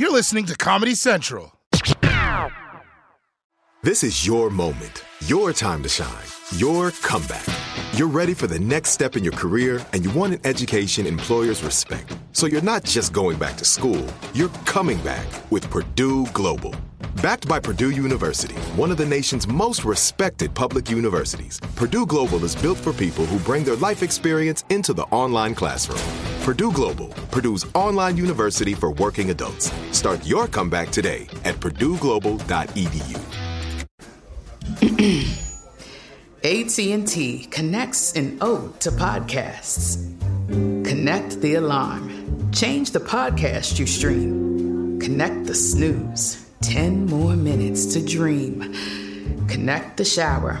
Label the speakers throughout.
Speaker 1: You're listening to Comedy Central.
Speaker 2: This is your moment, your time to shine, your comeback. You're ready for the next step in your career, and you want an education employers respect. So you're not just going back to school, you're coming back with Purdue Global. Backed by Purdue University, one of the nation's most respected public universities, Purdue Global is built for people who bring their life experience into the online classroom. Purdue Global, Purdue's online university for working adults. Start your comeback today at purdueglobal.edu.
Speaker 3: AT&T connects an ode to podcasts. Connect the alarm. Change the podcast you stream. Connect the snooze. 10 more minutes to dream. Connect the shower.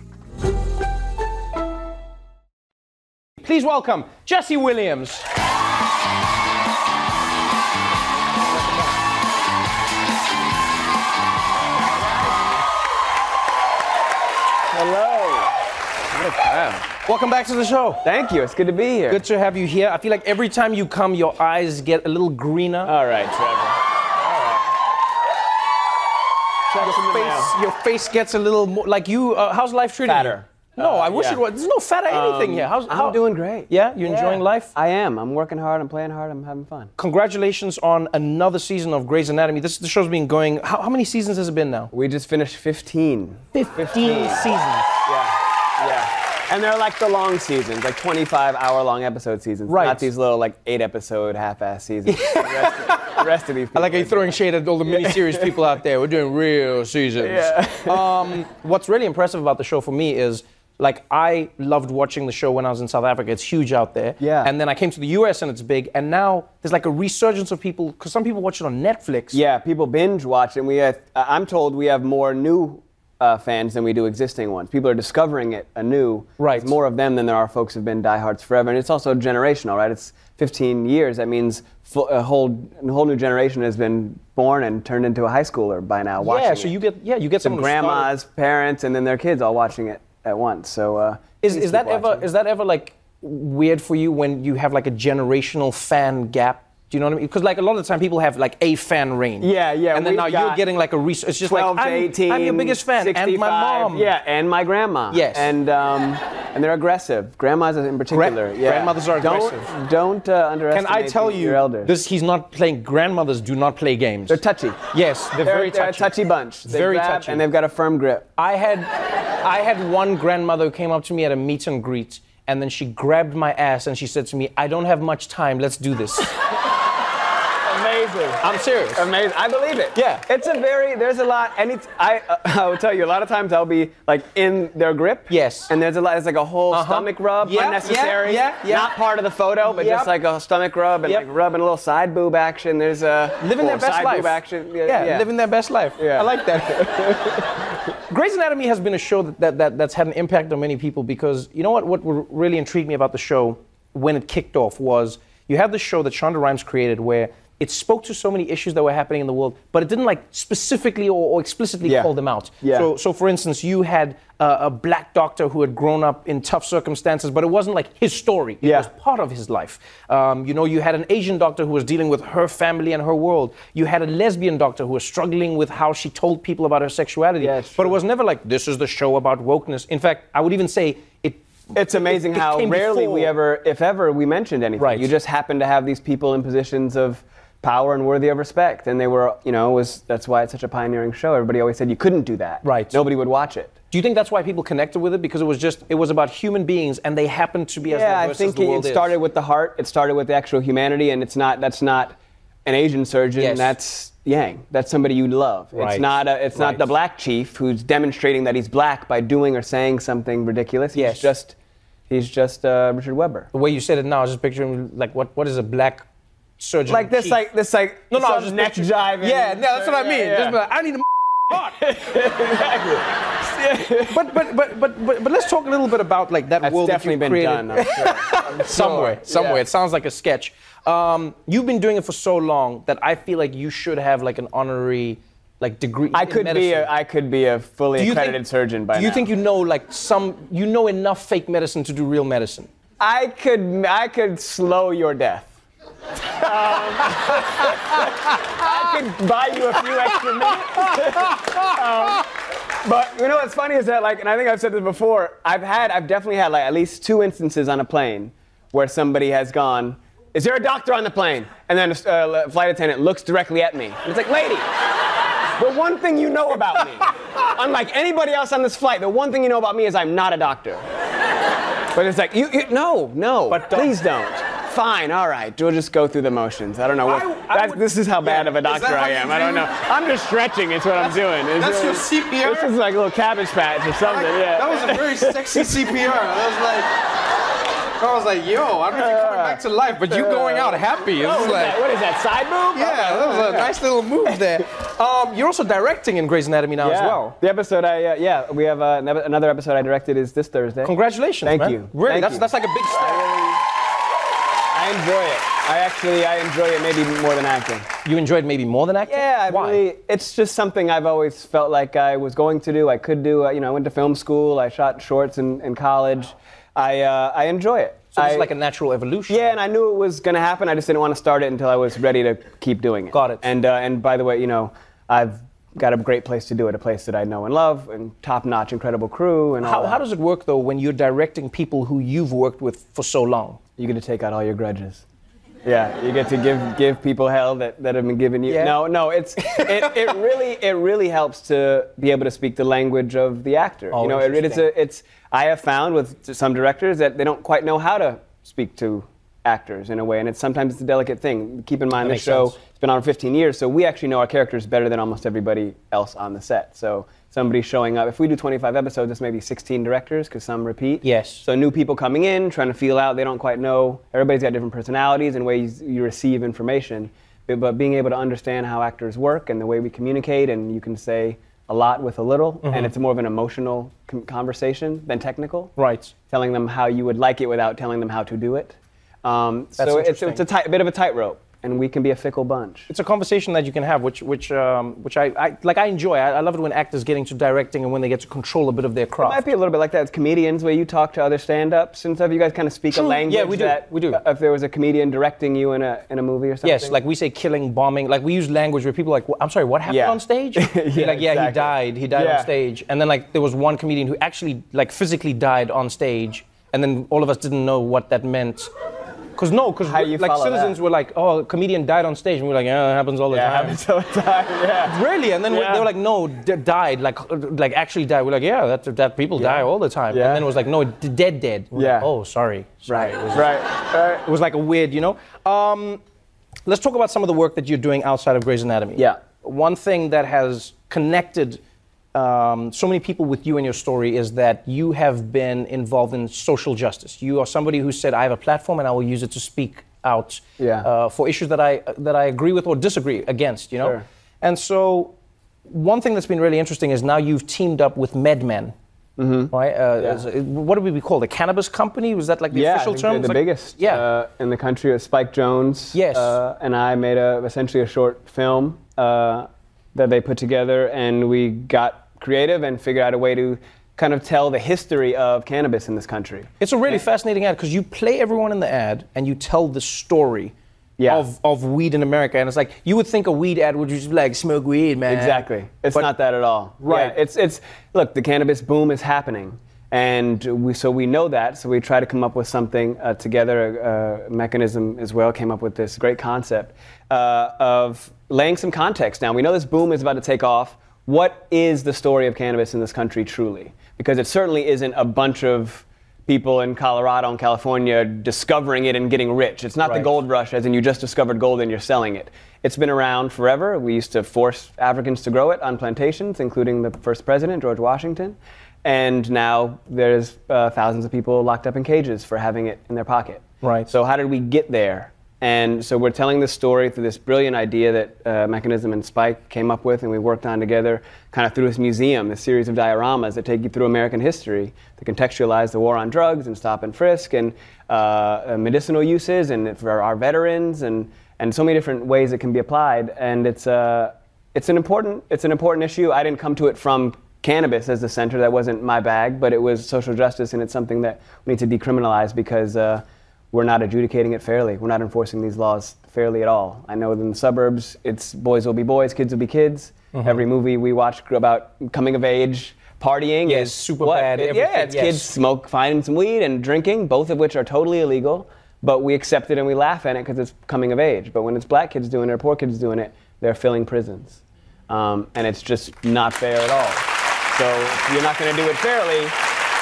Speaker 4: Please welcome Jesse Williams.
Speaker 5: Hello. What a crowd.
Speaker 4: Welcome back to the show.
Speaker 5: Thank you. It's good to be here.
Speaker 4: Good to have you here. I feel like every time you come, your eyes get a little greener.
Speaker 5: All right, Trevor.
Speaker 4: your, face, your face gets a little more like you. Uh, how's life treating
Speaker 5: Fatter.
Speaker 4: you? No,
Speaker 5: Uh,
Speaker 4: I wish
Speaker 5: yeah.
Speaker 4: it was. There's no fat or anything
Speaker 5: Um,
Speaker 4: here. How's,
Speaker 5: I'm
Speaker 4: how,
Speaker 5: doing great.
Speaker 4: Yeah, you enjoying life?
Speaker 5: I am. I'm working hard. I'm playing hard. I'm having fun.
Speaker 4: Congratulations on another season of Grey's Anatomy. This the show's been going. How, how many seasons has it been now?
Speaker 5: We just finished 15.
Speaker 4: 15, seasons.
Speaker 5: Yeah. Yeah. And they're like the long seasons, like 25 hour long episode seasons.
Speaker 4: Right.
Speaker 5: Not these little like eight episode half ass seasons. the, rest of, the rest of these
Speaker 4: I like you're throwing shade at all the miniseries people out there. We're doing real seasons.
Speaker 5: Yeah.
Speaker 4: um, what's really impressive about the show for me is, like, I loved watching the show when I was in South Africa. It's huge out there.
Speaker 5: Yeah.
Speaker 4: And then I came to the US and it's big. And now there's like a resurgence of people, because some people watch it on Netflix.
Speaker 5: Yeah, people binge watch, and we have, I'm told we have more new uh, fans than we do existing ones. People are discovering it anew.
Speaker 4: Right.
Speaker 5: There's more of them than there are folks who've been diehards forever, and it's also generational, right? It's 15 years. That means a whole a whole new generation has been born and turned into a high schooler by now. Watching
Speaker 4: Yeah, so
Speaker 5: it.
Speaker 4: you get yeah you get
Speaker 5: some grandmas, parents, and then their kids all watching it at once. So uh,
Speaker 4: Is, is that
Speaker 5: keep
Speaker 4: ever is that ever like weird for you when you have like a generational fan gap? Do you know what I mean? Because like a lot of the time people have like a fan range.
Speaker 5: Yeah, yeah,
Speaker 4: And then now you're getting like a res- It's just
Speaker 5: 12
Speaker 4: like
Speaker 5: to
Speaker 4: I'm,
Speaker 5: 18,
Speaker 4: I'm your biggest fan, and my
Speaker 5: 65,
Speaker 4: mom.
Speaker 5: Yeah, and my grandma.
Speaker 4: Yes.
Speaker 5: And um, and they're aggressive. Grandmas in particular. yeah.
Speaker 4: grandmothers are
Speaker 5: don't,
Speaker 4: aggressive.
Speaker 5: Don't uh,
Speaker 4: Can
Speaker 5: underestimate
Speaker 4: I tell
Speaker 5: your
Speaker 4: you,
Speaker 5: elders.
Speaker 4: this? He's not playing. Grandmothers do not play games.
Speaker 5: they're touchy.
Speaker 4: yes, they're,
Speaker 5: They're,
Speaker 4: very
Speaker 5: they're
Speaker 4: touchy.
Speaker 5: a touchy bunch. They
Speaker 4: Very
Speaker 5: grab
Speaker 4: touchy.
Speaker 5: And they've got a firm grip.
Speaker 4: I had, I had one grandmother who came up to me at a meet and greet, and then she grabbed my ass and she said to me, "I don't have much time. Let's do this."
Speaker 5: Amazing.
Speaker 4: I'm serious.
Speaker 5: Amazing. I believe it.
Speaker 4: Yeah.
Speaker 5: It's a very, there's a lot, and it's, I, uh, I will tell you, a lot of times I'll be like in their grip.
Speaker 4: Yes.
Speaker 5: And there's a lot, it's like a whole
Speaker 4: Uh-huh.
Speaker 5: stomach rub,
Speaker 4: Yeah,
Speaker 5: unnecessary.
Speaker 4: yeah, yeah, yeah.
Speaker 5: Not part of the photo, but
Speaker 4: Yep.
Speaker 5: just like a stomach rub and
Speaker 4: Yep.
Speaker 5: like rubbing a little side boob action. There's a
Speaker 4: living their best
Speaker 5: side
Speaker 4: life.
Speaker 5: boob action.
Speaker 4: Yeah, living their best life.
Speaker 5: Yeah.
Speaker 4: I like that. Grey's Anatomy has been a show that, that, that, that's had an impact on many people because you know what? What really intrigued me about the show when it kicked off was you had this show that Shonda Rhimes created where it spoke to so many issues that were happening in the world, but it didn't like specifically or, or explicitly
Speaker 5: Yeah.
Speaker 4: call them out.
Speaker 5: Yeah.
Speaker 4: So, so for instance, you had uh, a black doctor who had grown up in tough circumstances, but it wasn't like his story. It
Speaker 5: Yeah.
Speaker 4: was part of his life. Um, you know, you had an Asian doctor who was dealing with her family and her world. You had a lesbian doctor who was struggling with how she told people about her sexuality.
Speaker 5: Yeah,
Speaker 4: but it was never like, this is the show about wokeness. In fact, I would even say it.
Speaker 5: It's amazing
Speaker 4: it- it
Speaker 5: how rarely
Speaker 4: before.
Speaker 5: we ever, if ever, we mentioned anything.
Speaker 4: Right.
Speaker 5: You just happen to have these people in positions of power and worthy of respect, and they were, you know, it was that's why it's such a pioneering show. Everybody always said you couldn't do that.
Speaker 4: Right.
Speaker 5: Nobody would watch it.
Speaker 4: Do you think that's why people connected with it? Because it was just, it was about human beings and they happened to be as
Speaker 5: Yeah, I
Speaker 4: diverse
Speaker 5: think
Speaker 4: as the world
Speaker 5: it started
Speaker 4: is.
Speaker 5: with the heart. It started with the actual humanity, and it's not. That's not an Asian surgeon.
Speaker 4: Yes.
Speaker 5: That's Yang. That's somebody you love.
Speaker 4: Right.
Speaker 5: It's not. A, it's
Speaker 4: Right.
Speaker 5: not the black chief who's demonstrating that he's black by doing or saying something ridiculous. He's
Speaker 4: Yes.
Speaker 5: just. He's just uh, Richard Weber.
Speaker 4: The way you said it now, I was just picturing like, what, what is a black surgeon.
Speaker 5: Like this, like this, like
Speaker 4: no, no,
Speaker 5: some
Speaker 4: just
Speaker 5: neck
Speaker 4: picturing-
Speaker 5: jive.
Speaker 4: Yeah, no, that's what I mean.
Speaker 5: yeah.
Speaker 4: Just be like, I need a heart. but, but but but but but let's talk a little bit about like that
Speaker 5: That's
Speaker 4: world
Speaker 5: definitely
Speaker 4: that
Speaker 5: been
Speaker 4: you
Speaker 5: done.
Speaker 4: created.
Speaker 5: I'm sure.
Speaker 4: somewhere, somewhere.
Speaker 5: Yeah.
Speaker 4: It sounds like a sketch. Um, you've been doing it for so long that I feel like you should have like an honorary like degree.
Speaker 5: I
Speaker 4: in
Speaker 5: could be a, I could be a fully accredited
Speaker 4: think-
Speaker 5: surgeon by
Speaker 4: Do you
Speaker 5: now.
Speaker 4: think you know like some you know enough fake medicine to do real medicine?
Speaker 5: I could I could slow your death. Um, I could buy you a few extra minutes. Um, but you know what's funny is that like, and I think I've said this before. I've had, I've definitely had like at least two instances on a plane where somebody has gone. Is there a doctor on the plane? And then a uh, flight attendant looks directly at me. And it's like, lady, the one thing you know about me, unlike anybody else on this flight, the one thing you know about me is I'm not a doctor. But it's like, you, you no, no,
Speaker 4: But
Speaker 5: please don't. Fine, all right, we'll just go through the motions. I don't know what.
Speaker 4: I- I would-
Speaker 5: this is how bad
Speaker 4: Yeah,
Speaker 5: of a doctor I am. I don't know. I'm just stretching. It's what I'm doing. It's
Speaker 1: That's your CPR?
Speaker 5: This is like a little cabbage patch or something. yeah.
Speaker 1: That was a very sexy CPR. I was like, I was like, yo, I don't know if you're coming back to life, but you going out happy.
Speaker 5: Oh,
Speaker 1: was
Speaker 5: what, is
Speaker 1: like,
Speaker 5: that? what is that? Side move?
Speaker 1: yeah, that was a nice little move there.
Speaker 4: Um, you're also directing in Grey's Anatomy now as well.
Speaker 5: The episode I uh, yeah we have uh, another- another episode I directed is this Thursday.
Speaker 4: Congratulations,
Speaker 5: Thank
Speaker 4: man.
Speaker 5: you.
Speaker 4: Really,
Speaker 5: Thank
Speaker 4: that's
Speaker 5: you.
Speaker 4: that's like a big step.
Speaker 5: I enjoy it. I actually I enjoy it maybe more than acting.
Speaker 4: You enjoyed maybe more than acting.
Speaker 5: Yeah, I
Speaker 4: Why?
Speaker 5: really. It's just something I've always felt like I was going to do. I could do. Uh, you know, I went to film school. I shot shorts in, in college. I uh, I enjoy it.
Speaker 4: So it's like a natural evolution.
Speaker 5: Yeah, and I knew it was going to happen. I just didn't want to start it until I was ready to keep doing it.
Speaker 4: Got it.
Speaker 5: And uh, and by the way, you know, I've got a great place to do it, a place that I know and love, and top-notch, incredible crew, and all
Speaker 4: How,
Speaker 5: that.
Speaker 4: how does it work though when you're directing people who you've worked with for so long?
Speaker 5: you get to take out all your grudges? Yeah, you get to give give people hell that, that have been given you.
Speaker 4: Yeah.
Speaker 5: No, no, it's it, it really it really helps to be able to speak the language of the actor.
Speaker 4: Oh,
Speaker 5: you know, it, it's a it's I have found with some directors that they don't quite know how to speak to actors in a way, and it's sometimes it's a delicate thing. Keep in mind this show
Speaker 4: sense.
Speaker 5: it's been on for 15 years, so we actually know our characters better than almost everybody else on the set. So somebody showing up, if we do 25 episodes, it's maybe 16 directors because some repeat.
Speaker 4: Yes.
Speaker 5: So new people coming in, trying to feel out, they don't quite know. Everybody's got different personalities and ways you receive information. But, but being able to understand how actors work and the way we communicate, and you can say a lot with a little,
Speaker 4: Mm-hmm.
Speaker 5: and it's more of an emotional conversation than technical.
Speaker 4: Right.
Speaker 5: Telling them how you would like it without telling them how to do it. Um, so it's, it's a tight, bit of a tightrope, and we can be a fickle bunch.
Speaker 4: It's a conversation that you can have, which which um, which I, I like. I enjoy. I, I love it when actors get into directing and when they get to control a bit of their craft.
Speaker 5: It might be a little bit like that as comedians, where you talk to other stand-ups and stuff. You guys kind of speak
Speaker 4: True.
Speaker 5: a language
Speaker 4: Yeah, we do.
Speaker 5: that
Speaker 4: We do.
Speaker 5: If there was a comedian directing you in a in a movie or something.
Speaker 4: Yes, like we say killing, bombing. Like we use language where people are like, "Wh- I'm sorry, what happened
Speaker 5: Yeah.
Speaker 4: on stage? You're
Speaker 5: Yeah,
Speaker 4: like, yeah, he died. He died
Speaker 5: Yeah.
Speaker 4: on stage. And then like there was one comedian who actually like physically died on stage, and then all of us didn't know what that meant. Cause no, cause
Speaker 5: How do you
Speaker 4: like citizens
Speaker 5: that?
Speaker 4: were like, oh, a comedian died on stage, and we are like, yeah, it happens all the
Speaker 5: yeah,
Speaker 4: time.
Speaker 5: happens all the time. Yeah.
Speaker 4: Really? And then
Speaker 5: Yeah.
Speaker 4: they were like, no, d- died, like, like actually died. We're like, yeah, that, that people die all the time.
Speaker 5: Yeah.
Speaker 4: And then it was like, no, d- dead, dead. We're like,
Speaker 5: Yeah.
Speaker 4: oh, sorry. sorry.
Speaker 5: Right.
Speaker 4: It was,
Speaker 5: Right. Right.
Speaker 4: it was like a weird, you know. Um, let's talk about some of the work that you're doing outside of Grey's Anatomy.
Speaker 5: Yeah.
Speaker 4: One thing that has connected um, so many people with you and your story is that you have been involved in social justice. You are somebody who said, "I have a platform and I will use it to speak out
Speaker 5: Yeah.
Speaker 4: uh, for issues that I that I agree with or disagree against." You know.
Speaker 5: Sure.
Speaker 4: And so, one thing that's been really interesting is now you've teamed up with MedMen. Mm-hmm. Right? Uh,
Speaker 5: Yeah.
Speaker 4: it- What do we call the cannabis company? Was that like the
Speaker 5: yeah,
Speaker 4: official term?
Speaker 5: the
Speaker 4: like-
Speaker 5: biggest
Speaker 4: Yeah.
Speaker 5: uh, in the country. Spike Jonze.
Speaker 4: Yes.
Speaker 5: Uh, and I made a essentially a short film uh, that they put together, and we got creative and figured out a way to kind of tell the history of cannabis in this country.
Speaker 4: It's a really fascinating ad because you play everyone in the ad and you tell the story
Speaker 5: Yeah.
Speaker 4: of, of weed in America. And it's like, you would think a weed ad would just be like, smoke weed, man.
Speaker 5: Exactly. It's
Speaker 4: But-
Speaker 5: not that at all.
Speaker 4: Right.
Speaker 5: Yeah, it's it's look, the cannabis boom is happening. And we, so we know that, so we try to come up with something uh, together, a, a Mekanism as well. Came up with this great concept uh, of laying some context down. We know this boom is about to take off. What is the story of cannabis in this country truly? Because it certainly isn't a bunch of people in Colorado and California discovering it and getting rich. It's not the gold rush, as in you just discovered gold and you're selling it. It's been around forever. We used to force Africans to grow it on plantations, including the first president, George Washington. And now there's uh, thousands of people locked up in cages for having it in their pocket.
Speaker 4: Right.
Speaker 5: So how did we get there? And so we're telling this story through this brilliant idea that uh, Mekanism and Spike came up with and we worked on together, kind of through this museum, this series of dioramas that take you through American history to contextualize the war on drugs and stop and frisk and uh, medicinal uses and for our veterans and, and so many different ways it can be applied. And it's, uh, it's, an important, it's an important issue. I didn't come to it from cannabis as the center. That wasn't my bag, but it was social justice, and it's something that we need to decriminalize because uh, we're not adjudicating it fairly. We're not enforcing these laws fairly at all. I know in the suburbs, it's boys will be boys, kids will be kids. Mm-hmm. Every movie we watch about coming of age, partying
Speaker 4: yes,
Speaker 5: is
Speaker 4: super
Speaker 5: what?
Speaker 4: bad.
Speaker 5: It, yeah, it's
Speaker 4: yes.
Speaker 5: kids smoke, finding some weed, and drinking, both of which are totally illegal. But we accept it and we laugh at it because it's coming of age. But when it's black kids doing it or poor kids doing it, they're filling prisons. Um, and it's just not fair at all. So if you're not going to do it fairly,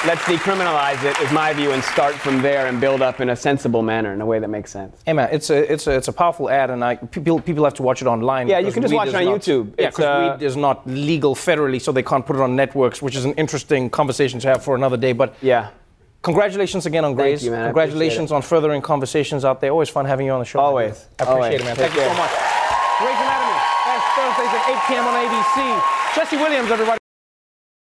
Speaker 5: let's decriminalize it, is my view, and start from there and build up in a sensible manner, in a way that makes sense.
Speaker 4: Hey man, it's a it's a it's a powerful ad, and I people people have to watch it online.
Speaker 5: Yeah, you can just watch it on
Speaker 4: not-
Speaker 5: YouTube.
Speaker 4: Yeah, because
Speaker 5: uh,
Speaker 4: weed is not legal federally, so they can't put it on networks, which is an interesting conversation to have for another day. But
Speaker 5: Yeah.
Speaker 4: congratulations again on Grey's.
Speaker 5: you, man.
Speaker 4: Congratulations on furthering conversations out there. Always fun having you on the show.
Speaker 5: Always.
Speaker 4: I appreciate
Speaker 5: Always.
Speaker 4: it, man.
Speaker 5: Take
Speaker 4: Thank you so much. Grey's Anatomy. That's Thursdays at 8 p.m. on ABC. Jesse Williams, everybody.